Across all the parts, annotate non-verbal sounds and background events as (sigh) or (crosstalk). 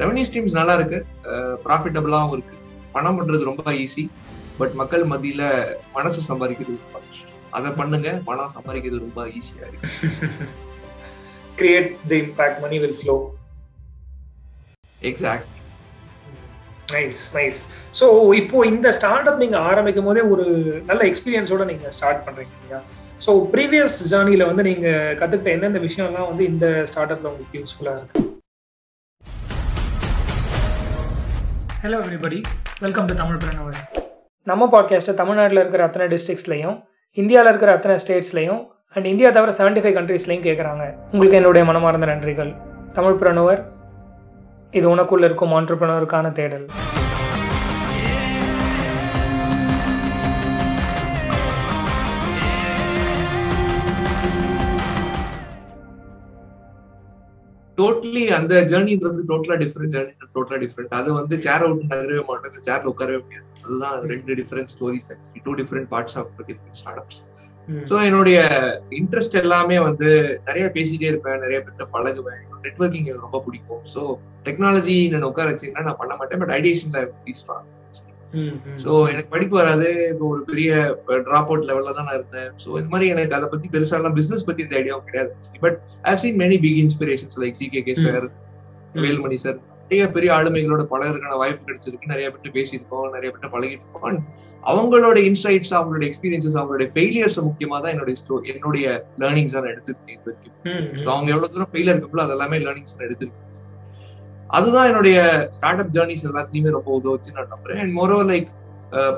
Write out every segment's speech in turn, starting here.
Revenue streams நல்லா இருக்கு. ப்ராஃபிட்டபிளாகவும் இருக்கு. பணம் பண்றது ரொம்ப ஈஸி பட் மக்கள் மத்தியில மனசு சம்பாதிக்கிறது ரொம்ப கஷ்டம் அதை பண்ணுங்க. பணம் சம்பாதிக்கிறது ரொம்ப ஈஸியா இருக்கு. Create the impact money will flow exact nice nice so இப்போ இந்த ஸ்டார்ட் அப் நீங்க ஆரம்பிக்கும் போதே ஒரு நல்ல எக்ஸ்பீரியன்ஸோட நீங்க ஸ்டார்ட் பண்றீங்க. இல்லையா ஸோ ப்ரீவியஸ் ஜேர்னில வந்து நீங்க கத்துக்கிட்ட எந்தெந்த விஷயம்லாம் வந்து இந்த ஸ்டார்ட் அப்ல உங்களுக்கு யூஸ்ஃபுல்லா இருக்கு? Hello everybody welcome to Tamil Pranavar நம்ம பாட்காஸ்ட்டை தமிழ்நாட்டில் இருக்கிற அத்தனை டிஸ்ட்ரிக்ஸ்லையும் இந்தியாவில் இருக்கிற அத்தனை ஸ்டேட்ஸ்லையும் அண்ட் இந்தியா தவிர செவன்டி ஃபைவ் கண்ட்ரீஸ்லையும் கேட்குறாங்க உங்களுக்கு என்னுடைய மனமார்ந்த நன்றிகள். தமிழ் பிரணுவர் இது உனக்குள்ளே இருக்கும் ஆண்டர்பிரனருக்கான தேடல். டோட்டலி அந்த ஜேர்னின்றது டோட்டலா டிஃப்ரெண்ட் ஜேர்னி டோட்டலா டிஃப்ரெண்ட் அது வந்து சேர் அவுட் நகரவே மாட்டாங்க சேர்ல உட்காரவே முடியாது. அதுதான் ரெண்டு different stories two different parts of different startups so என்னுடைய இன்ட்ரெஸ்ட் எல்லாமே வந்து நிறைய பேசிட்டே இருப்பேன் நிறைய பேர்கிட்ட பழகுவேன். நெட்ஒர்க்கிங் எனக்கு ரொம்ப பிடிக்கும். ஸோ டெக்னாலஜி நான் உட்கார வச்சீங்கன்னா நான் பண்ண மாட்டேன் பட் ஐடியேஷன்ல ஸ்ட்ராங் ஸோ எனக்கு படிப்பு வராது. இப்போ ஒரு பெரிய ட்ராப் அவுட் லெவல்ல தான் நான் இருந்தேன். ஸோ இந்த மாதிரி எனக்கு அதை பத்தி பெருசா எல்லாம் பிசினஸ் பத்தி இந்த ஐடியாவும் கிடையாது. But I seen many big inspirations like C K K sir Velmani sir நிறைய பெரிய ஆளுமைகளோட பழகிறதுக்கான வாய்ப்பு கிடைச்சிருக்கு. நிறைய பேர்ட்டு பேசியிருக்கோம். நிறைய பேர்ட்டு பழகிட்டு இருக்கோம் அவங்களோட இன்சைட்ஸ் அவங்களோட எக்ஸ்பீரியன்சஸ் அவங்களோட ஃபெயிலியர்ஸ் முக்கியமா தான் என்னுடைய ஸ்டோரி என்னுடைய லேர்னிங்ஸ் நான் எடுத்துருக்கேன் இது வரைக்கும். அவங்க எவ்வளவு தூரம் ஃபெயிலியர் அது எல்லாமே லேர்னிங்ஸ் நான் எடுத்துருக்கேன். அதுதான் என்னுடைய ஸ்டார்ட் அப் ஜேர்னிஸ் எல்லாத்துலயுமே ரொம்ப உதவுச்சு நான் நம்புறேன். அண்ட் மோரோ லைக்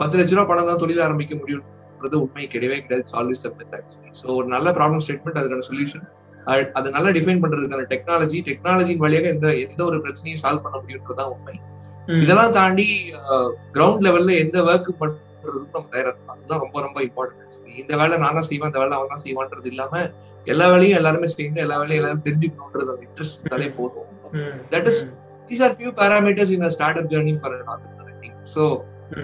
பத்து லட்ச ரூபா பணம் தான் தொழில் ஆரம்பிக்க முடியும்ன்றது உண்மை. கிடையவே கிடையாது. ஆல்வேஸ் ஸோ ஒரு நல்ல ப்ராப்ளம் ஸ்டேட்மெண்ட் அதுக்கான சொல்யூஷன் அதை நல்லா டிஃபைன் பண்றதுக்கான டெக்னாலஜி டெக்னாலஜியின் வழியாக எந்த எந்த ஒரு பிரச்சனையும் சால்வ் பண்ண முடியும்ன்றதான் உண்மை. இதெல்லாம் தாண்டி கிரவுண்ட் லெவல்ல எந்த ஒர்க் பண்றதுக்கு நம்ம இருக்கணும் அதுதான் ரொம்ப ரொம்ப இம்பார்ட்டன்ட் இந்த வேலை நான் தான் செய்வேன் இந்த வேலை அவன் தான் செய்வான்றது இல்லாம எல்லா வேலையும் எல்லாருமே செய்யணும் எல்லா வேலையும் எல்லாரும் தெரிஞ்சுக்கணும்ன்றது அந்த இன்ட்ரெஸ்ட் இருந்தாலே போதும். That is these are few parameters in startup journey for so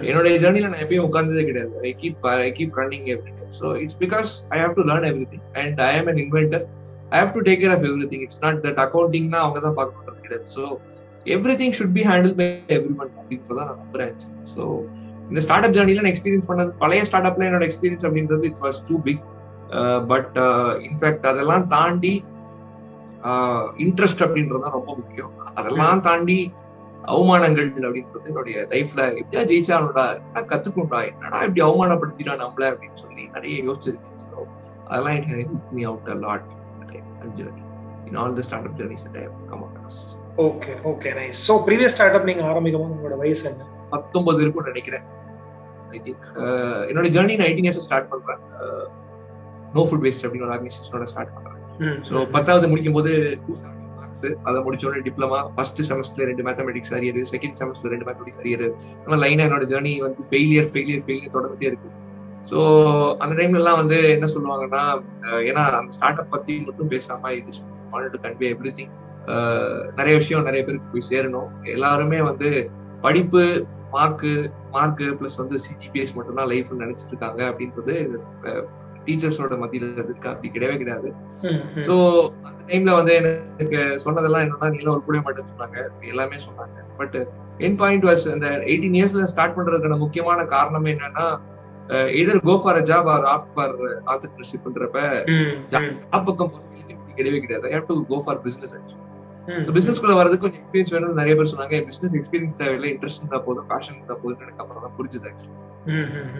என்னுடைய ஜேர்னில நான் எப்பயும் உட்கார்ந்ததே கிடையாது. I keep I keep running every day so it's because I have to learn everything and I am an inventor I have to take care of everything it's not that அக்கௌண்டிங்னா அவங்க தான் பார்க்கணும் கிடையாது. So everything should be handle by everyone அப்படின்றத நான் நம்புறேன் so இந்த start up ஜேர்னில நான் experience பண்ணது பழைய ஸ்டார்ட் அப்ல என்னோட எக்ஸ்பீரியன்ஸ் அப்படின்றது it was too big but in fact அதெல்லாம் தாண்டி uh, இன்ட்ரெஸ்ட் அப்படின்றது ரொம்ப முக்கியம். அதெல்லாம் தாண்டி அவமானங்கள் அப்படின்றது என்னுடைய லைஃப்ல எப்படியா ஜெயிச்சானோடா என்ன கத்துக்கணும்டா. என்னடா இப்படி அவமானப்படுத்திடா நம்மள அப்படின்னு சொல்லி நிறைய யோசிச்சிருக்கேன். ஸோ அதெல்லாம் it help me out a lot journey in all the startup journeys come across okay okay nice so previous startup நீங்க ஆரம்பிக்கும் போது உங்களோட வயசு என்ன? பத்தொன்பது இருக்கும்னு நினைக்கிறேன். ஐ திங்க் என்னோட ஜர்னி நான் எயிட்டீன் இயர்ஸ் ஸ்டார்ட் பண்றேன். நோ ஃபுட் வேஸ்ட் அப்படின்னு ஒரு ஆர்கனைசேஷனோட ஸ்டார்ட் பண்றேன். ஸோ பத்தாவது முடிக்கும் போது டூ மார்க்ஸ் அதை முடிச்ச உடனே டிப்ளமா ஃபர்ஸ்ட் செமஸ்டர் ரெண்டு மேத்தமெட்டிக்ஸ் அரியர் செகண்ட் செமஸ்டர் ரெண்டு மேத்தமெட்டிக்ஸ் அரியர் அந்த லைனா என்னோட ஜர்னி வந்து ஃபெயிலியர் ஃபெயிலியர் ஃபெயிலியர் தொடர்ந்துட்டே இருக்கு. ஸோ அந்த டைம்ல எல்லாம் வந்து என்ன சொல்லுவாங்கன்னா ஏன்னா அந்த ஸ்டார்ட் அப் பத்தி மட்டும் பேசாம இது டு கன்வே எவ்ரி திங் நிறைய விஷயம் நிறைய பேருக்கு போய் சேரணும். எல்லாருமே வந்து படிப்பு மார்க்கு மார்க்கு பிளஸ் வந்து சிஜிபிஎஸ் மட்டும்தான் லைஃப் நினைச்சிட்டு இருக்காங்க அப்படின்றது டீச்சர்ஸோட மத்தியில இருக்கு? அப்படி கிடையவே கிடையாது. ஸோ அந்த டைம்ல வந்து எனக்கு சொன்னதெல்லாம் என்னன்னா நீங்க ஒரு கூட மாட்டேன்னு சொன்னாங்க. எல்லாமே சொன்னாங்க. பட் என் பாயிண்ட் வாஸ் அந்த எயிட்டீன் இயர்ஸ்ல ஸ்டார்ட் பண்றதுக்கான முக்கியமான காரணம் என்னன்னா either go for job or opt for ஆண்டர்பிரினர்ஷிப்ன்றப்ப job பக்கம் கிடையவே கிடையாது. Have to go for business business குள்ள வரதுக்கு கொஞ்சம் எக்ஸ்பீரியன்ஸ் வேணும்னு நிறைய பேர் சொன்னாங்க. பிசினஸ் எக்ஸ்பீரியன்ஸ் தேவையில்லை. இன்ட்ரெஸ்ட் இருந்தா போதும். பேஷன் இருந்தா போதும் எனக்கு அப்புறம் தான் புரிஞ்சுது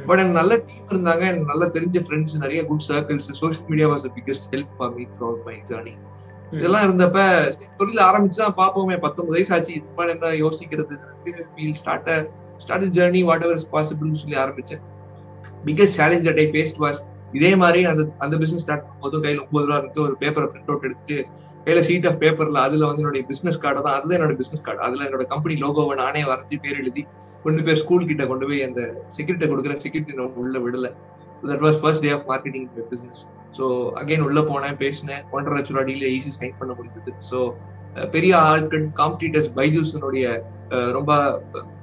பட் எனக்கு நல்ல டீம் இருந்தாங்க. எனக்கு நல்ல தெரிஞ்ச ஃப்ரெண்ட்ஸ் நிறைய good circles social media was biggest help for me throughout my. Journey இதெல்லாம் இருந்தப்ப தொழில் ஆரம்பிச்சா பார்ப்போமே. பத்தொன்பது வயசு ஆச்சு. இது மாதிரி என்ன யோசிக்கிறது? Feel start start journey whatever is பாசிபிள்னு சொல்லி ஆரம்பிச்சேன். Biggest challenge that I faced was இதே மாதிரி அந்த அந்த பிசினஸ் ஸ்டார்ட் பண்ணும்போது கையில் ஒன்பது ரூபா இருக்கு ஒரு பேப்பரை பிரிண்ட் அவுட் எடுத்துட்டு கையில ஷீட் ஆஃப் பேப்பர்ல அதுல வந்து என்னோட பிசினஸ் கார்டு தான் அதுதான் என்னோட பிசினஸ் கார்டு அதுல என்னோட கம்பெனி லோகோவை நானே வரைஞ்சி பேர் எழுதி கொண்டு போய் ஸ்கூல் கிட்ட கொண்டு போய் அந்த செக்யூரிட்டி கொடுக்குற செக்யூரிட்டி நான் உள்ள விடல. That was first day of marketing business so again உள்ள போனேன் பேசினேன். ஒன்றரை லட்ச ரூபா டீல ஈஸி சைன் பண்ண முடிஞ்சது. ஸோ பெரிய ஆட்கள் காம்படிட்டர்ஸ் பைஜூஸனுடைய ரொம்ப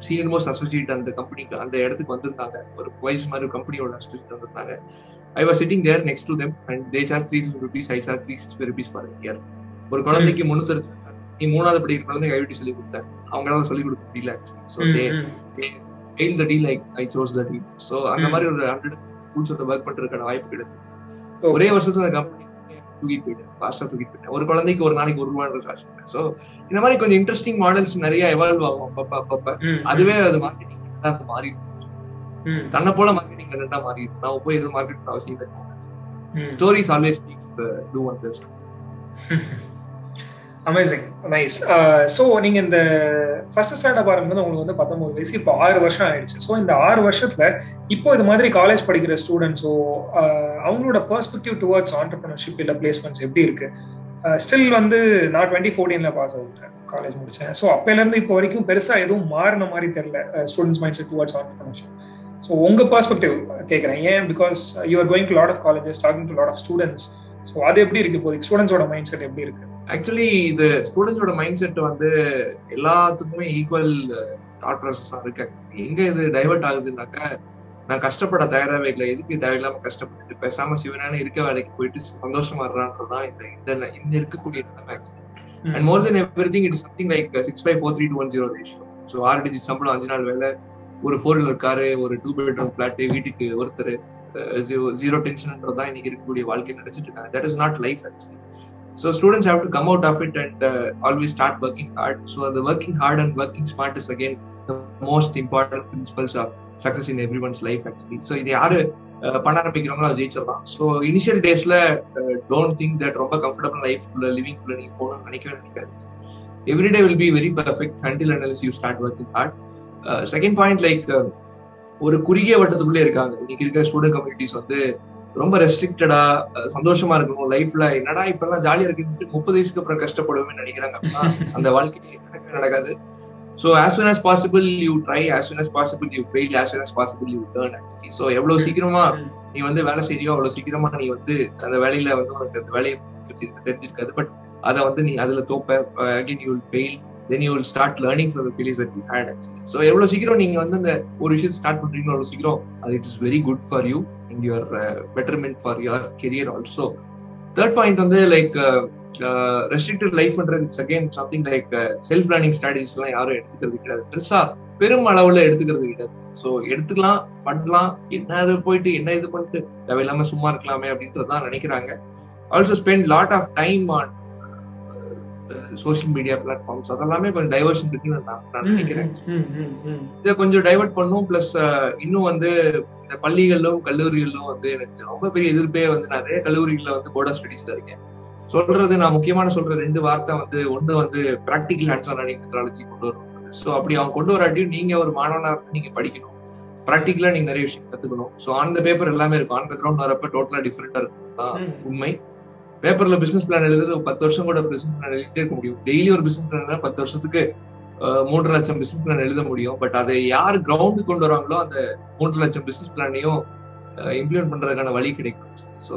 சீனியர் மோஸ்ட் அசோசியேட் அந்த கம்பெனிக்கு அந்த இடத்துக்கு வந்திருந்தாங்க. ஒரு வைஸ் மாதிரி கம்பெனியோட அசோசியேட் வந்திருந்தாங்க. I was sitting there next to them and they charge three thousand rupees I charge three sixty rupees பாருங்க இயர் ஒரு குழந்தைக்கு முன்னூத்தி நீ மூணாவது படிக்கிற குழந்தை ஐடி சொல்லி கொடுத்தேன் அவங்களால சொல்லி கொடுக்க முடியல so they fail the deal like I chose the deal so அந்த மாதிரி ஒரு ஹண்ட்ரட் ஸ்கூல்ஸ் வந்து ஒர்க் பண்றதுக்கான வாய்ப்பு கிடைச்சது. ஒரே வருஷத்துல அந்த கம்பெனி தூக்கிட்டு போயிட்டேன் ஃபாஸ்டா தூக்கிட்டு போயிட்டேன் ஒரு குழந்தைக்கு ஒரு நாளைக்கு ஒரு ரூபாய் சார்ஜ் பண்ணேன். ஸோ இந்த மாதிரி கொஞ்சம் இன்ட்ரெஸ்டிங் மாடல்ஸ் நிறைய எவால்வ் ஆகும். அப்பப்ப அப்பப்ப. அதுவே அது மார்க்கெட்டிங் மாறிடும். தன்னை போல கண்டா மாறிடும் நான் போய் எதுவும் மார்க்கெட் அவசியம் இல்லை stories always speaks to one amazing nice so நீங்க இந்த ஃபர்ஸ்ட் ஸ்டார்ட் அப் ஆரம்பிக்கும் உங்களுக்கு வந்து பத்தொன்பது வயசு இப்போ ஆறு வருஷம் ஆயிடுச்சு. ஸோ இந்த ஆறு வருஷத்துல இப்போ இது மாதிரி காலேஜ் படிக்கிற ஸ்டூடெண்ட்ஸோ அவங்களோட பெர்ஸ்பெக்டிவ் டுவர்ட்ஸ் ஆண்டர்பிரினர்ஷிப் இல்லை பிளேஸ்மெண்ட்ஸ் எப்படி இருக்கு? ஸ்டில் வந்து நான் டுவெண்ட்டி ஃபோர்டீன்ல பாஸ் அவுட் காலேஜ் முடிச்சேன். ஸோ அப்பையிலேருந்து இப்போ வரைக்கும் பெருசா எதுவும் மாறின மாதிரி தெரியல students mindset towards entrepreneurship so உங்க பெர்ஸ்பெக்டிவ் கேட்குறேன் ஏன்? Because you are going to lot of colleges talking to lot of students so அது எப்படி இருக்கு இப்போதைக்கு ஸ்டூடெண்ட்ஸோட மைண்ட் செட் எப்படி இருக்கு? ஆக்சுவலி இது ஸ்டூடெண்ட்ஸோட மைண்ட் செட் வந்து எல்லாத்துக்குமே ஈக்குவல் தாட் ப்ராசஸா இருக்கு. எங்க இது டைவர்ட் ஆகுதுன்னாக்கா நான் கஷ்டப்பட தயாராகவே இல்லை. எதுக்கு தேவையில்லாம கஷ்டப்பட்டு பேசாம சிவனான இருக்க வேலைக்கு போயிட்டு சந்தோஷமா இருறான்றதுதான் இந்த இந்த இந்த இருக்கக்கூடிய நிலைமை actually and more than everything it something like six five four three two one zero ratio so ஆறு டிஜிட் சம்பளம் அஞ்சு நாள் வேலை ஒரு ஃபோர் வீலர் காரு ஒரு டூ பெட்ரூம் ஃபிளாட்டு வீட்டுக்கு ஒருத்தர் ஜீரோ டென்ஷன்ன்றது தான் இன்னைக்கு இருக்கக்கூடிய வாழ்க்கை நினைச்சிட்டு இருக்காங்க. That is not life actually so students have to come out of it and always start working hard so அந்த working hard and working smart is again the most important principles of success in everyone's life actually so இது யாரு பண்ண ஆரம்பிக்கிறவங்களோ அது ஜெயிச்சிடலாம். So initial டேஸ்ல don't think that ரொம்ப comfortable life குள்ள லிவிங் குள்ள நீங்க போகணும்னு நினைக்கவே நினைக்காது everyday will be very perfect until and you start working hard second point like ஒரு குறுகிய வட்டத்துக்குள்ளே இருக்காங்க. இன்னைக்கு இருக்க ஸ்டூடெண்ட் கம்யூனிட்டிஸ் வந்து ரொம்ப ரெஸ்ட்ரிக்டடா சந்தோஷமா இருக்கணும். லைஃப்ல என்னடா இப்ப எல்லாம் ஜாலியா இருக்கு முப்பது வயசுக்கு அப்புறம் கஷ்டப்படுவேன் நினைக்கிறாங்க. அந்த வாழ்க்கை நடக்கவே நடக்காது? So as soon as possible you try as soon as possible you fail as soon as possible you learn actually so எவ்வளவு சீக்கிரமா நீ வந்து வேலை செய்யறியோ அவ்வளவு சீக்கிரமா நீ வந்து அந்த வேலையில வந்து உனக்கு அந்த வேலையை தெரிஞ்சிருக்காது. பட் அதை வந்து நீ அதுல தோப்ப again you will fail then you will start learning for feelings that you had actually so எவ்வளோ சீக்கிரம் நீங்க வந்து அந்த ஒரு விஷயம் ஸ்டார்ட் பண்றீங்களோ அவ்வளோ சீக்கிரம் அது it is very good for you and your betterment for your career also third point வந்து like restricted லைஃப்ன்றது it's again something like self learning strategies எல்லாம் யாரும் எடுத்துக்கிறது கிடையாது. பெருசா பெரும் அளவுல எடுத்துக்கிறது கிடையாது. ஸோ எடுத்துக்கலாம் பண்ணலாம் என்ன இது போயிட்டு என்ன இது பண்ணிட்டு தேவையில்லாம சும்மா இருக்கலாமே அப்படின்றதான் நினைக்கிறாங்க. Also spend lot of time on social media platforms அதெல்லாமே கொஞ்சம் டைவர்ஷன் இருக்குன்னு நான் நினைக்கிறேன். இதை கொஞ்சம் டைவர்ட் பண்ணும் பிளஸ் இன்னும் வந்து இந்த பள்ளிகளிலும் கல்லூரிகளிலும் வந்து எனக்கு ரொம்ப பெரிய எதிர்ப்பே வந்து நிறைய கல்லூரிகளில் வந்து போர்ட் ஆஃப் ஸ்டடிஸ்ல இருக்கேன். சொல்றது நான் முக்கியமான சொல்ற ரெண்டு வார்த்தை வந்து ஒண்ணு வந்து practical hands on learning methodology கொண்டு வரணும். ஸோ அப்படி அவங்க கொண்டு வராட்டியும் நீங்க ஒரு மாணவனா நீங்க படிக்கணும். ப்ராக்டிக்கலா நீங்க நிறைய விஷயம் கத்துக்கணும். ஸோ ஆன் த பேப்பர் எல்லாமே இருக்கும். ஆன் த கிரவுண்ட் வரப்ப டோட்டலா டிஃப்ரெண்டா இருக்கும். உண்மை. பேப்பர்ல பிசினஸ் பிளான் எழுதுறது பத்து வருஷம் கூட பிசினஸ் பிளான் எழுதிட்டே இருக்க முடியும். டெய்லி ஒரு பிசினஸ் பிளான் பத்து வருஷத்துக்கு மூன்று லட்சம் பிசினஸ் பிளான் எழுத முடியும். பட் அதை யார் கிரவுண்டுக்கு கொண்டு வராங்களோ அந்த மூன்று லட்சம் பிசினஸ் பிளானையும் இம்ப்ளிமெண்ட் பண்றதுக்கான வழி கிடைக்கும். ஸோ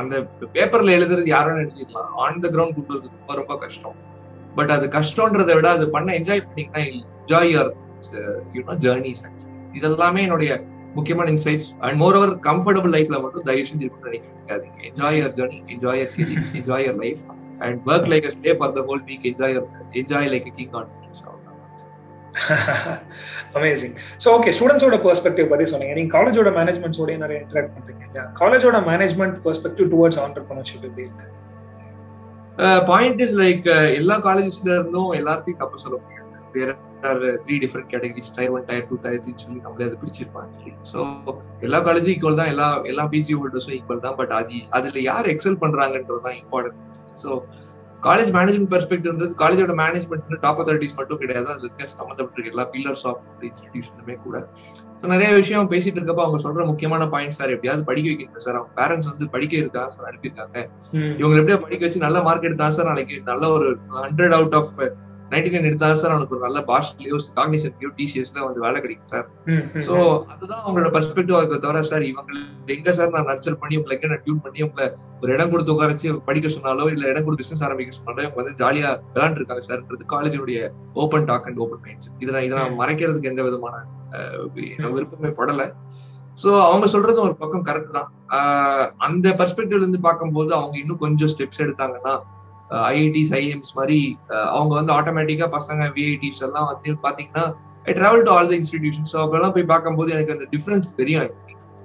அந்த பேப்பர்ல எழுதுறது யாரும் எழுதிடலாம் ஆன் த கிரவுண்ட் கொண்டு வரது ரொம்ப ரொம்ப கஷ்டம். பட் அது கஷ்டம்ன்றதை விட அது பண்ண என்ஜாய் பண்ணீங்கன்னா enjoy your you know journeys actually இதெல்லாமே என்னுடைய முக்கியமான insights and moreover comfortable லைஃப்ல மட்டும் தயவு செஞ்சு இருக்கணும்னு நினைக்காதீங்க. Enjoy your journey enjoy your enjoy your life and work like stay for the whole week enjoy enjoy like king on amazing so okay ஸ்டூடெண்ட்ஸோட perspective பத்தி சொன்னீங்க. நீங்க காலேஜோட மேனேஜ்மெண்ட்ஸோட நிறைய இன்டராக்ட் பண்றீங்க இல்லையா? காலேஜோட மேனேஜ்மெண்ட் பெர்ஸ்பெக்டிவ் டுவர்ட்ஸ் ஆண்டர்பிரினர்ஷிப் எப்படி இருக்கு? பாயிண்ட் இஸ் லைக் எல்லா காலேஜஸ்ல இருந்தும் எல்லாத்தையும் தப்பு சொல்ல முடியாது. Are three different categories tier one tier two tier three சொல்லி நம்மளே அதை பிரிச்சிருப்போம் ஆக்சுவலி ஸோ எல்லா காலேஜும் ஈக்குவல் தான். எல்லா எல்லா பிஜி ஹோல்டர்ஸும் ஈக்குவல் தான். பட் அது அதுல யார் எக்ஸல் பண்றாங்கன்றது தான் இம்பார்ட்டன்ட் ஸோ காலேஜ் மேனேஜ்மெண்ட் பெர்ஸ்பெக்டிவ்ன்றது காலேஜோட மேனேஜ்மெண்ட் டாப் அத்தாரிட்டிஸ் மட்டும் கிடையாது. அதுல இருக்க சம்மந்தப்பட்டிருக்க எல்லா பில்லர்ஸ் ஆஃப் இன்ஸ்டிடியூஷனுமே கூட. நிறைய விஷயம் பேசிட்டு இருக்கப்ப அவங்க சொல்ற முக்கியமான பாயிண்ட் சார் எப்படியாவது படிக்க வைக்கணும் சார். அவங்க பேரண்ட்ஸ் வந்து படிக்க இருக்கா சார்? அனுப்பியிருக்காங்க. இவங்க எப்படியா படிக்க வச்சு நல்ல மார்க் எடுத்தா சார்? நாளைக்கு நல்ல ஒரு hundred out of ninety nine எடுத்தா சார் அவனுக்கு ஒரு நல்ல பாஷலையோ காக்னிசன்லையோ டிசிஎஸ்ல வந்து வேலை கிடைக்கும் சார். சோ அதுதான் அவங்களோட பெர்ஸ்பெக்டிவ் இருக்க தவிர சார் இவங்க எங்க சார் நான் நர்ச்சர் பண்ணி உங்களை எங்க நான் டியூன் பண்ணி உங்களை ஒரு இடம் கொடுத்து உட்காரச்சு படிக்க சொன்னாலோ இல்ல இடம் கொடுத்து பிசினஸ் ஆரம்பிக்க சொன்னாலோ இவங்க வந்து ஜாலியா விளையாண்டு இருக்காங்க சார்ன்றது காலேஜினுடைய open talk and open mind இதை இதை நான் மறைக்கிறதுக்கு எந்த விதமான விருப்பமே படல. சோ அவங்க சொல்றது ஒரு பக்கம் கரெக்ட் தான். அந்த பெர்ஸ்பெக்டிவ்ல இருந்து பார்க்கும்போது அவங்க இன்னும் கொஞ்சம் ஸ்டெப்ஸ் எடுத்தாங்கன்னா ஐஐடிஸ் ஐஎம்ஸ் மாதிரி அவங்க வந்து ஆட்டோமேட்டிக்கா பசங்க விஐடிஸ் எல்லாம் வந்து பாத்தீங்கன்னா I travel to all the institution so அப்பெல்லாம் போய் பார்க்கும்போது எனக்கு அந்த டிஃபரன்ஸ் தெரியும்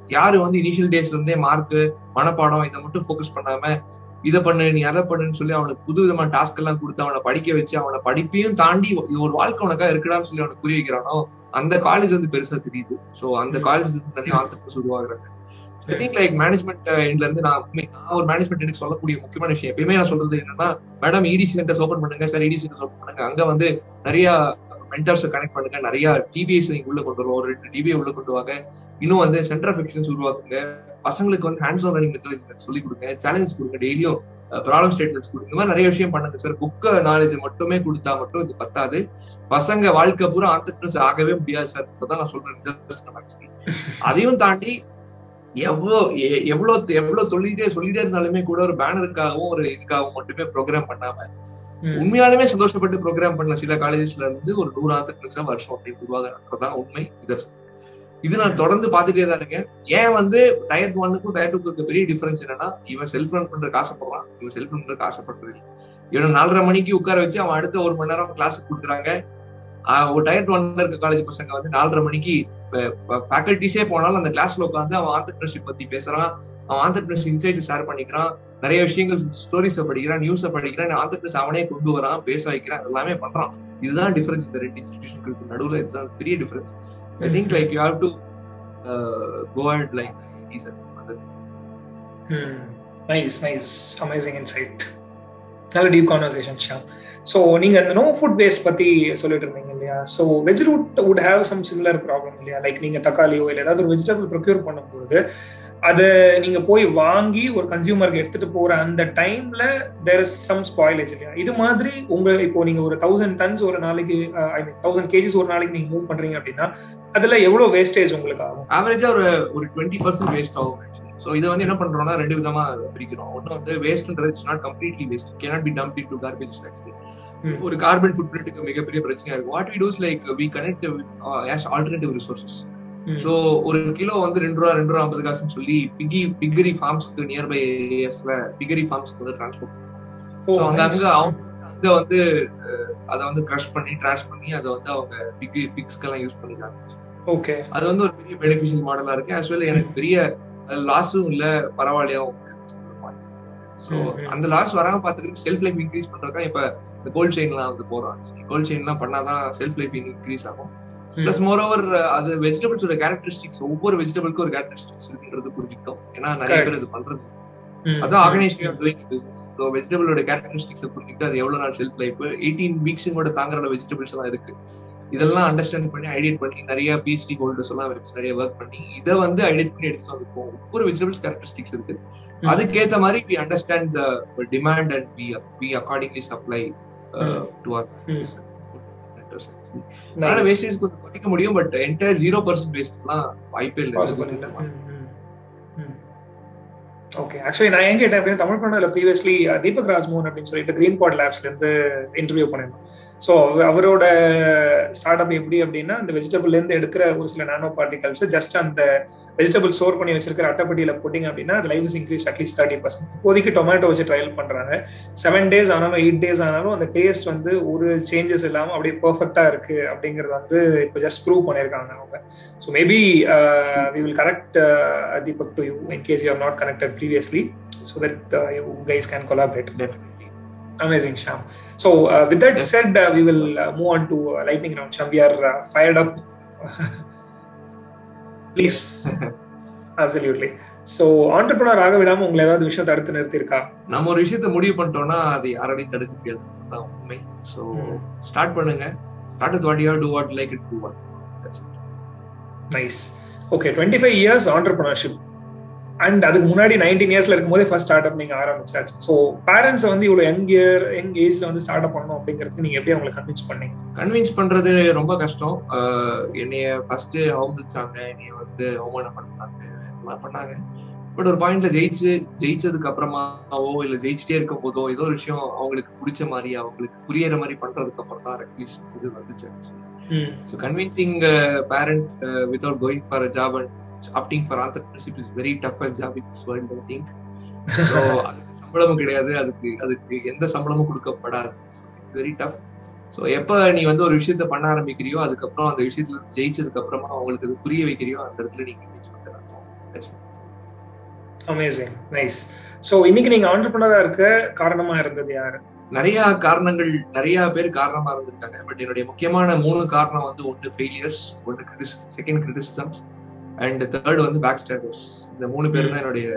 யாரு வந்து இனிஷியல் டேஸ்ல இருந்தே மார்க் மனப்பாடம் இதை மட்டும் ஃபோக்கஸ் பண்ணாம இதை பண்ணு நீ அதை பண்ணுன்னு சொல்லி அவனுக்கு புது விதமான டாஸ்க் எல்லாம் கொடுத்து அவனை படிக்க வச்சு அவனை படிப்பையும் தாண்டி ஒரு வாழ்க்கை உனக்கா இருக்குடான்னு சொல்லி அவனுக்கு புரிய வைக்கிறானோ அந்த காலேஜ் வந்து பெருசா தெரியுது. ஸோ அந்த காலேஜ் தனியாக ஆந்திரஸ் உருவாகுறாங்க ஐ திங்க் லைக் மேனேஜ்மெண்ட் எண்ட்ல இருந்து நான் நான் ஒரு மேனேஜ்மெண்ட் எனக்கு சொல்லக்கூடிய முக்கியமான விஷயம் எப்பயுமே நான் சொல்றது என்னன்னா மேடம் இடி சென்டர்ஸ் ஓப்பன் பண்ணுங்க சார் இடி சென்டர்ஸ் ஓப்பன் பண்ணுங்க. அங்க வந்து நிறைய மென்டர்ஸ் கனெக்ட் பண்ணுங்க. நிறைய டிபிஎஸ் நீங்க உள்ள கொண்டு வருவோம். ஒரு ரெண்டு டிபிஐ உள்ள கொண்டு வாங்க. இன்னும் வந்து சென்டர் ஆஃப் உருவாக்குங்க. பசங்களுக்கு வந்து ஹேண்ட்ஸ் ஆன் லேர்னிங் சொல்லி கொடுங்க. சேலஞ்ச் கொடுங்க. டெய்லியும் ப்ராப்ளம் ஸ்டேட்மெண்ட்ஸ் கொடுங்க. இந்த மாதிரி நிறைய விஷயம் பண்ணுங்க சார் புக்க நாலேஜ் மட்டுமே கொடுத்தா மட்டும் இது பத்தாது. பசங்க வாழ்க்கை பூரா ஆண்டர்பிரினர்ஸ் ஆகவே முடியாது சார் இப்பதான் நான் சொல்றேன். அதையும் தாண்டி எவ்வளோ எவ்வளவு எவ்வளவு சொல்லிட்டே சொல்லிட்டே இருந்தாலுமே கூட ஒரு பேனருக்காகவும் ஒரு இதுக்காகவும் மட்டுமே ப்ரோக்ராம் பண்ணாம உண்மையாலுமே சந்தோஷப்பட்டு ப்ரோக்ராம் பண்ண சில காலேஜஸ்ல இருந்து ஒரு நூறு ஆண்டர்பிரினர்ஸா வருஷம் அப்படின்னு உருவாகிறதான் உண்மை. இதர்ஸ் இது நான் தொடர்ந்து பாத்துட்டே தான் இருக்கேன். ஏன் வந்து டயர் ஒன்னுக்கும் டயர் டூக்கு இருக்க பெரிய டிஃபரன்ஸ் என்னன்னா இவன் செல்ஃப் ரன் பண்றதுக்கு ஆசைப்படுறான். இவன் செல்ஃப் ரன் பண்றதுக்கு ஆசைப்படுறது இவனை நாலரை மணிக்கு உட்கார வச்சு அவன் அடுத்த ஒரு மணி நேரம் கிளாஸ் கொடுக்குறாங்க. ஒரு டயர் ஒன்ல இருக்க காலேஜ் பசங்க வந்து நாலரை மணிக்கு ஃபேக்கல்டிஸே போனாலும் அந்த கிளாஸ்ல உட்காந்து அவன் ஆண்டர்பிரினர்ஷிப் பத்தி பேசுறான். அவன் ஆண்டர்பிரினர்ஷிப் இன்சைட் ஷேர் பண்ணிக்கிறான். நிறைய விஷயங்கள் ஸ்டோரிஸை படிக்கிறான் நியூஸை படிக்கிறான். ஆண்டர்பிரினர்ஸ் அவனே கொண்டு வரான் பேச வைக்கிறான் எல்லாமே பண்றான். இதுதான் டிஃபரன்ஸ் இந்த ரெண்டு இன்ஸ்டிடியூஷனுக்கு நடுவில். இதுதான் பெரிய difference I think like you have to go and like like nice uh, other Hmm. Nice, நல்ல டீப் கான்வர்சேஷன் ஷாம் ஸோ நீங்கள் அந்த நோ ஃபுட் வேஸ்ட் பற்றி சொல்லிட்டு இருந்தீங்க இல்லையா? So veg root would have some similar problem இல்லையா? லைக் நீங்கள் தக்காளியோ இல்லை ஏதாவது ஒரு வெஜிடபிள் ப்ரொக்யூர் பண்ணும்போது அதை நீங்கள் போய் வாங்கி ஒரு கன்சியூமருக்கு எடுத்துகிட்டு போகிற அந்த டைமில் தேர் இஸ் சம் ஸ்பாயிலேஜ் இல்லையா? இது மாதிரி உங்கள் இப்போ நீங்கள் ஒரு தௌசண்ட் டன்ஸ் ஒரு நாளைக்கு ஐ மீன் தௌசண்ட் கேஜிஸ் ஒரு நாளைக்கு நீங்கள் மூவ் பண்ணுறீங்க அப்படின்னா அதில் எவ்வளோ வேஸ்டேஜ் உங்களுக்கு ஆகும்? ஆவரேஜா ஒரு ஒரு டுவெண்ட்டி பர்சன்ட் வேஸ்ட் ஆகும் ஸோ இதை வந்து என்ன பண்றோம்னா ரெண்டு விதமா பிரிக்கிறோம். ஒன்று வந்து வேஸ்ட்ன்றது it's not completely waste cannot be dump into garbage ஒரு கார்பன் ஃபுட் பிரிண்ட்டுக்கு மிகப்பெரிய பிரச்சனையா இருக்கும். What we does like we connect as alternative resources so ஒரு கிலோ வந்து ரெண்டு ரூபா ரெண்டு ரூபா ஐம்பது காசுன்னு சொல்லி பிகி பிகரி ஃபார்ம்ஸ்க்கு நியர்பை ஏரியாஸ்ல பிகரி ஃபார்ம்ஸ்க்கு வந்து டிரான்ஸ்போர்ட் ஸோ அங்க அங்க அவங்க அங்க வந்து அதை வந்து கிரஷ் பண்ணி ட்ராஷ் பண்ணி அதை வந்து அவங்க பிக் பிக்ஸ்க்கெல்லாம் யூஸ் பண்ணிக்கிறாங்க. ஓகே. அது வந்து ஒரு பெரிய பெனிஃபிஷியல் மாடலா இருக்கு. ஆஸ் வெல் எனக்கு பெரிய லாஸும் இல்ல பரவாயில்லையாவும் ஸோ அந்த லாஸ் வராம பாத்துக்கிறதுக்கு செல்ஃப் லைஃப் இன்க்ரீஸ் பண்றதுக்கு இப்ப இந்த கோல்ட் செயின்லாம் வந்து போறோம் கோல்ட் செயின்லாம் பண்ணாதான் செல்ஃப் லைஃப் இன்க்ரீஸ் ஆகும். பிளஸ் மோர் ஓவர் அது வெஜிடபிள்ஸோட கேரக்டரிஸ்டிக்ஸ் ஒவ்வொரு வெஜிடபிளுக்கும் ஒரு கேரக்டரிஸ்டிக்ஸ் இருக்குன்றது புரிஞ்சுக்கிட்டோம். ஏன்னா நிறைய பேர் இது பண்றது. அதான் ஆர்கனைஸ் டூயிங் பிசினஸ் ஸோ வெஜிடபிளோட கேரக்டரிஸ்டிக்ஸ் புரிஞ்சுக்கிட்டு அது எவ்வளவு நாள் ஷெல்ஃப் லைஃப் எயிட்டீன் வீக்ஸுங்கோட தாங்குற வெஜிடபிள்ஸ் எல்லாம் இருக்கு. இதெல்லாம் அண்டர்ஸ்டாண்ட் பண்ணி ஐடியேட் பண்ணி நிறைய பிஎச்டி ஹோல்டர்ஸ் எல்லாம் வச்சு நிறைய ஒர்க் பண்ணி இதை வந்து ஐடியேட் பண்ணி எடுத்து வந்துருக்கோம் ஒவ்வொரு வெஜிடபிள்ஸ் கேரக்டரிஸ்டிக்ஸ் இருக்கு. அதுக்கேத்த மாதிரி we understand the demand and we we accordingly supply to or அதனால வேஸ்டேஜ் கொஞ்சம் குறைக்க முடியும் பட் என்டையர் ஜீரோ பர்சன்ட் வேஸ்ட்லாம் வாய்ப்பே இல்லை. ஓகே ஆக்சுவலி நான் ஏன் கேட்டேன் அப்படின்னு தமிழ் பண்ணல ப்ரீவியஸ்லி தீபக் ராஜ்மோகன் அப்படின்னு சொல்லிட்டு கிரீன் பாட் லேப்ஸ்ல இருந்து இன்டர்வியூ பண்ணிருந்தோம். ஸோ அவரோட ஸ்டார்ட் அப் எப்படி அப்படின்னா அந்த வெஜிடபிள்ல இருந்து எடுக்கிற ஒரு சில நானோ பார்ட்டிகல்ஸ் ஜஸ்ட் அந்த வெஜிடபிள் ஸ்டோர் பண்ணி வச்சிருக்கிற அட்டைப்பட்டியில போட்டிங்க அப்படின்னா அது increase at least thirty percent இப்போதைக்கு டொமேட்டோ வச்சு ட்ரையல் பண்ணுறாங்க செவன் டேஸ் ஆனாலும் எயிட் டேஸ் ஆனாலும் அந்த டேஸ்ட் வந்து ஒரு சேஞ்சஸ் இல்லாமல் அப்படியே பர்ஃபெக்டாக இருக்கு அப்படிங்கறது வந்து இப்போ ஜஸ்ட் ப்ரூவ் பண்ணியிருக்காங்க அவங்க. So maybe we will connect Deepak to you in case you are not connected previously so that you guys can collaborate definite Amazing, Sham. So, uh, with that yes. said, uh, we will move on to lightning round. Sham, we are fired up. (laughs) Please. (laughs) Absolutely. So entrepreneur ஆக விடாம உங்களை ஏதாவது விஷயம் தடுத்து நிறுத்திருக்கா நம்ம ஒரு விஷயத்த முடிவு பண்ணிட்டோம்னா அது யாராலையும் தடுக்க முடியாது தான் உண்மை ஸோ ஸ்டார்ட் பண்ணுங்க start with what you do what like it do what nice okay twenty five years entrepreneurship and அதுக்கு முன்னாடி நைன்டீன் இயர்ஸ்ல இருக்கும்போதே ஃபர்ஸ்ட் ஸ்டார்ட் அப் நீங்க ஆரம்பிச்சாச்சு. ஸோ பேரண்ட்ஸ் வந்து இவ்வளவு யங் இயர் யங் ஏஜ்ல வந்து ஸ்டார்ட் அப் பண்ணணும் அப்படிங்கிறது நீங்க எப்படி அவங்களை கன்வின்ஸ் பண்ணீங்க? கன்வின்ஸ் பண்றது ரொம்ப கஷ்டம். என்னைய ஃபர்ஸ்ட் அவமதிச்சாங்க. என்னைய வந்து அவமானம் பண்ணாங்க. பண்ணாங்க. பட் ஒரு பாயிண்ட்ல ஜெயிச்சு ஜெயிச்சதுக்கு அப்புறமாவோ இல்ல ஜெயிச்சுட்டே இருக்கும் போதோ ஏதோ ஒரு விஷயம் அவங்களுக்கு பிடிச்ச மாதிரி அவங்களுக்கு புரியற மாதிரி பண்றதுக்கு அப்புறம் தான் ரெக்கக்னிஷன் இது வந்துச்சு. So convincing parent without going for a job and opting for entrepreneurship is very toughest job in this world, I think. So (laughs) சம்பளமும் கிடையாது. அதுக்கு அதுக்கு எந்த சம்பளமும் கொடுக்கப்படாது. வெரி டஃப் ஸோ எப்ப நீ வந்து ஒரு விஷயத்த பண்ண ஆரம்பிக்கிறியோ அதுக்கப்புறம் அந்த விஷயத்துல ஜெயிச்சதுக்கு அப்புறமா அவங்களுக்கு அது புரிய வைக்கிறியோ அந்த இடத்துல நீங்க பண்றது. அமேசிங் நைஸ் ஸோ இன்னைக்கு நீங்க ஆண்டர்பனரா இருக்க காரணமா இருந்தது யாரு? நிறைய காரணங்கள் நிறைய பேர் காரணமா இருந்திருக்காங்க. பட் என்னுடைய முக்கியமான மூணு காரணம் வந்து ஒன்று ஃபெயிலியர்ஸ் ஒன்று criticism second criticisms and third வந்து பேக் ஸ்டாண்டர்ஸ் இந்த மூணு பேர் தான் என்னுடைய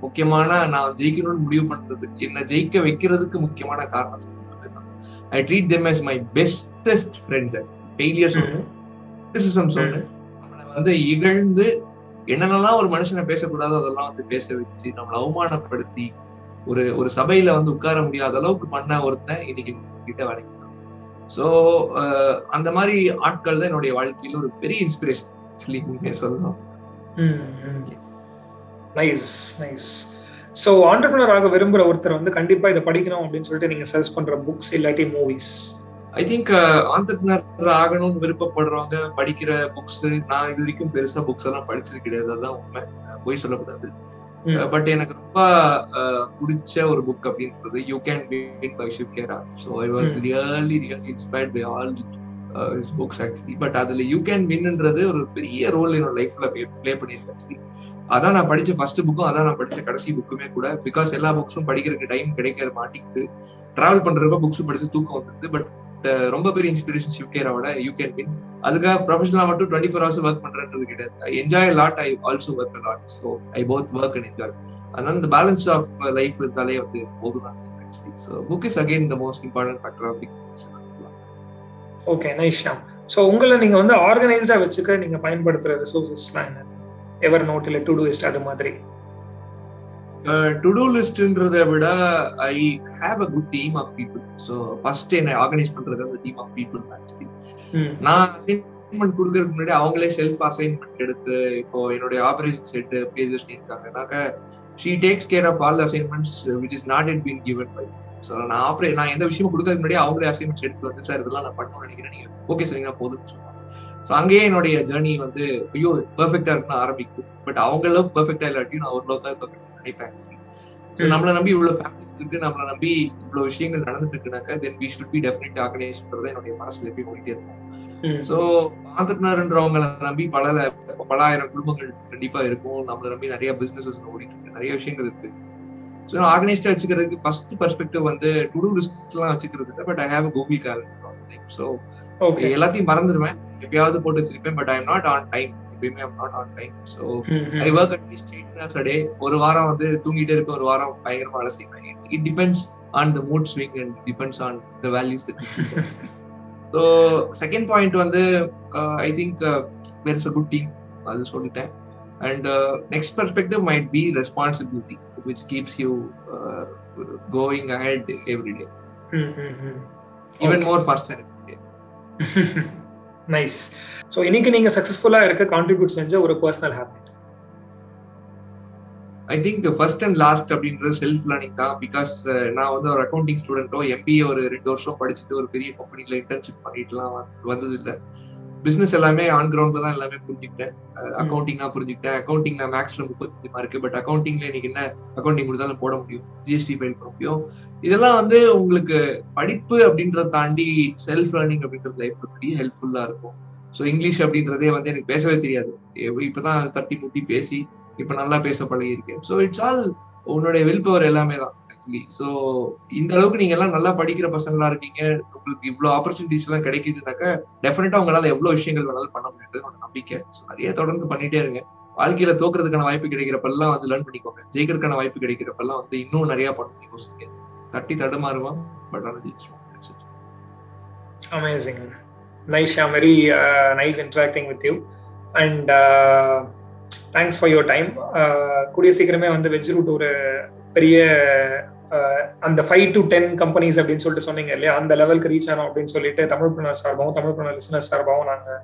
முக்கியமான நான் ஜெயிக்கணும்னு முடிவு பண்றதுக்கு என்ன ஜெயிக்க வைக்கிறதுக்கு முக்கியமான காரணம் I treat them as my bestest friends failures ஒன்று கிரிட்டிசிசம்ஸ் ஒன்று நம்மளை வந்து இகழ்ந்து என்னென்னலாம் ஒரு மனுஷனை பேசக்கூடாதோ அதெல்லாம் வந்து பேச வச்சு நம்மளை அவமானப்படுத்தி ஒரு ஒரு சபையில வந்து உட்கார முடியாத அளவுக்கு பண்ண ஒருத்தன் இன்னைக்கு கிட்ட வேலைக்கு ஸோ அந்த மாதிரி ஆட்கள் தான் என்னுடைய வாழ்க்கையில ஒரு பெரிய இன்ஸ்பிரேஷன் ஆக்சுவலி உண்மையை சொல்லணும் நைஸ் நைஸ் ஸோ ஆண்டர்பனர் ஆக விரும்புற ஒருத்தர் வந்து கண்டிப்பா இதை படிக்கணும் அப்படின்னு சொல்லிட்டு நீங்க சர்ச் பண்ற புக்ஸ் இல்லாட்டி மூவிஸ் ஐ திங்க் ஆண்டர்பிரினர் ஆகணும்னு விருப்பப்படுறவங்க படிக்கிற புக்ஸ் நான் இது வரைக்கும் பெருசா புக்ஸ் எல்லாம் படிச்சது கிடையாது அதுதான் உண்மை. பொய் சொல்லக்கூடாது. பட் எனக்கு ரொம்ப பிடிச்ச ஒரு புக் அப்படின்றது you can win by Shiv Khera so I was. Really really inspired by all his books actually but அதுல யூ கேன் வின்ன்றது ஒரு பெரிய ரோல் என்னோட லைஃப்ல ப்ளே பண்ணியிருக்கேன் ஆக்சுவலி அதான் நான் படிச்ச ஃபர்ஸ்ட் புக்கும் அதான் நான் படிச்ச கடைசி புக்குமே கூட பிகாஸ் எல்லா புக்ஸும் படிக்கிறதுக்கு டைம் கிடைக்கிற மாட்டிக்கிட்டு டிராவல் பண்றப்ப புக்ஸ் படிச்சு தூக்கம் வந்துருது பட் uh, ரொம்ப பெரிய இன்ஸ்பிரேஷன் ஷிவ்கேராவோட யூ கேன் வின் அதுக்காக ப்ரொஃபஷனலா மட்டும் டுவெண்ட்டி ஃபோர் ஹவர்ஸ் ஒர்க் பண்றது கிடையாது I enjoy lot I also work lot so I both work and enjoy அதனால இந்த பேலன்ஸ் ஆஃப் லைஃப் இருந்தாலே வந்து போதும் actually so book is again the most important factor of okay nice Sham so உங்களை நீங்க வந்து ஆர்கனைஸ்டா வச்சுக்க நீங்க பயன்படுத்துற ரிசோர்சஸ்லாம் என்ன? எவர் நோட் இல்லை டு டூ அது மாதிரி. டு டூ லிஸ்ட்ன்றதை விட I have a good team of people so first என்னை ஆர்கனைஸ் பண்றது அந்த டீம் ஆஃப் பீப்புள் ஆக்சுவலி நான் அசைன்மெண்ட் கொடுக்கறதுக்கு முன்னாடி அவங்களே செல்ஃப் அசைன்மெண்ட் எடுத்து இப்போ என்னுடைய operation set pages இருக்காங்கனாக்க she takes care of all assignments which is not it been given by so நான் ஆப்ரே நான் எந்த விஷயமும் கொடுக்கறதுக்கு முன்னாடி அவங்களே அசைன்மெண்ட்ஸ் எடுத்து வந்து சார் இதெல்லாம் நான் பண்ணணும்னு நினைக்கிறேன். நீங்க ஓகே சரிங்க போதும்னு சொல்லுவாங்க. ஸோ அங்கேயே என்னுடைய ஜேர்னி வந்து ஐயோ பெர்ஃபெக்டா இருக்குன்னு ஆரம்பிக்கும். பட் அவங்க அளவுக்கு பெர்ஃபெக்டா இல்லாட்டியும் நான் ஓரளவுக்கு பெர்ஃபெக்ட் நினைப்பேன். நம்மளை நம்பி இவ்வளவு ஃபேமிலிஸ் இருக்கு. நம்மளை நம்பி இவ்வளவு விஷயங்கள் நடந்துட்டு இருக்குனாக்கா then we should be definite organise என்னுடைய மனசுல எப்பயும் ஓடிட்டே இருக்கும். சோ ஆண்டர்பிரினர்ன்றவங்களை நம்பி பல பல ஆயிரம் குடும்பங்கள் கண்டிப்பா இருக்கும். நம்மளை நம்பி நிறைய பிசினஸஸ் ஓடிட்டு இருக்கு. நிறைய விஷயங்கள் இருக்கு. ஸோ ஆர்கனைஸ்டா வச்சுக்கிறதுக்கு ஃபர்ஸ்ட் பெர்ஸ்பெக்டிவ் வந்து டு டூ லிஸ்ட் எல்லாம் வச்சுக்கிறது இல்லை but I have Google calendar so okay எல்லாத்தையும் மறந்துடுவேன் எப்பயாவது போட்டு வச்சிருப்பேன் but I am not on time எப்பயுமே I'm not on time so I work at least eight hours a day ஒரு வாரம் வந்து தூங்கிட்டே இருப்பேன் ஒரு வாரம் பயங்கரமா வேலை செய்வேன் it depends on the mood swing and depends on the values so second point வந்து I think there is a good team அது சொல்லிட்டேன். And next perspective might be responsibility which keeps you going ahead every day even more faster nice so இன்னைக்கு நீங்க சக்சஸ்ஃபுல்லா இருக்க contribute செஞ்ச ஒரு personal habit I think first and last அப்படின்றது self learning தான். பிகாஸ் நான் வந்து ஒரு அக்கௌண்டிங் ஸ்டூடெண்ட்டோ எம்பிஏ ஒரு ரெண்டு வருஷம் படிச்சுட்டு ஒரு பெரிய கம்பெனில இன்டர்ன்ஷிப் பண்ணிட்டுலாம் வந்தது இல்லை பிசினஸ் எல்லாமே ஆன் கிரவுண்ட்ல தான் எல்லாமே புரிஞ்சுக்கிட்டேன். அக்கௌண்டிங் தான் புரிஞ்சுக்கிட்டேன். அக்கௌண்டிங் நான் மேக்ஸ்ல முப்பத்தி மார்க்கு பட் அக்கௌண்டிங்ல இன்னைக்கு என்ன அக்கௌண்டிங் கொடுத்தாலும் போட முடியும். ஜிஎஸ்டி ஃபைல் பண்ண முடியும். இதெல்லாம் வந்து உங்களுக்கு படிப்பு அப்படின்றத தாண்டி செல்ஃப் லேர்னிங் அப்படின்றது லைஃப்ல பெரிய ஹெல்ப்ஃபுல்லா இருக்கும். ஸோ இங்கிலீஷ் அப்படின்றதே வந்து எனக்கு பேசவே தெரியாது. இப்பதான் தட்டி முட்டி பேசி இப்ப நல்லா பேச பழகிருக்கேன் ஸோ இட்ஸ் ஆல் உன்னுடைய வில் பவர் எல்லாமே தான் ஆக்சுவலி ஸோ இந்த அளவுக்கு நீங்க எல்லாம் நல்லா படிக்கிற பசங்களா இருக்கீங்க உங்களுக்கு இவ்வளவு ஆப்பர்ச்சுனிட்டிஸ் எல்லாம் கிடைக்குதுனாக்கா டெஃபினட்டா உங்களால எவ்வளவு விஷயங்கள் வேணாலும் பண்ண முடியாது நம்பிக்கை. ஸோ நிறைய தொடர்ந்து பண்ணிட்டே இருங்க. வாழ்க்கையில தோக்குறதுக்கான வாய்ப்பு கிடைக்கிறப்பெல்லாம் வந்து லேர்ன் பண்ணிக்கோங்க. ஜெயிக்கிறதுக்கான வாய்ப்பு கிடைக்கிறப்பெல்லாம் வந்து இன்னும் நிறைய பண்ண யோசிங்க. தட்டி தடுமாறுவான் பட் ஆனால் amazing nice Sha very nice interacting with you and thanks for your time கூடிய சீக்கிரமே வந்து வெஜ் ரூட் ஒரு பெரிய uh, அந்த ஃபைவ் டு டென் கம்பெனிஸ் அப்படின்னு சொல்லிட்டு சொன்னீங்க இல்லையா? அந்த லெவலுக்கு ரீச் ஆனோம் அப்படின்னு சொல்லிட்டு தமிழ் புனர் சார்பாகவும் தமிழ் புனர் லிசனர் சார்பாகவும் நாங்கள்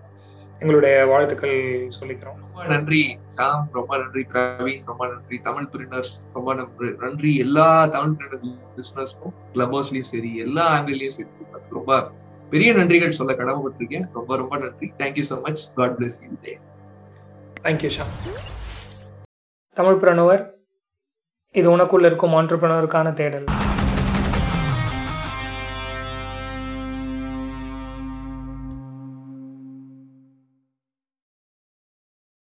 எங்களுடைய வாழ்த்துக்கள் சொல்லிக்கிறோம். ரொம்ப நன்றி டாம் ரொம்ப நன்றி பிரவீன். ரொம்ப நன்றி தமிழ் பிரினர்ஸ் ரொம்ப நன்றி நன்றி. எல்லா தமிழ் பிரினர்ஸ் லிசனர்ஸ்க்கும் கிளப் ஹவுஸ்லயும் சரி எல்லா ஆங்கிள்லயும் சரி. ரொம்ப பெரிய நன்றிகள் சொல்ல கடமைப்பட்டிருக்கேன். ரொம்ப ரொம்ப நன்றி. Thank you so much God bless you day thank you Shah Tamil பிரணவர் இது உனக்குள்ள இருக்கும் ஆண்டர்பனருக்கான தேடல்.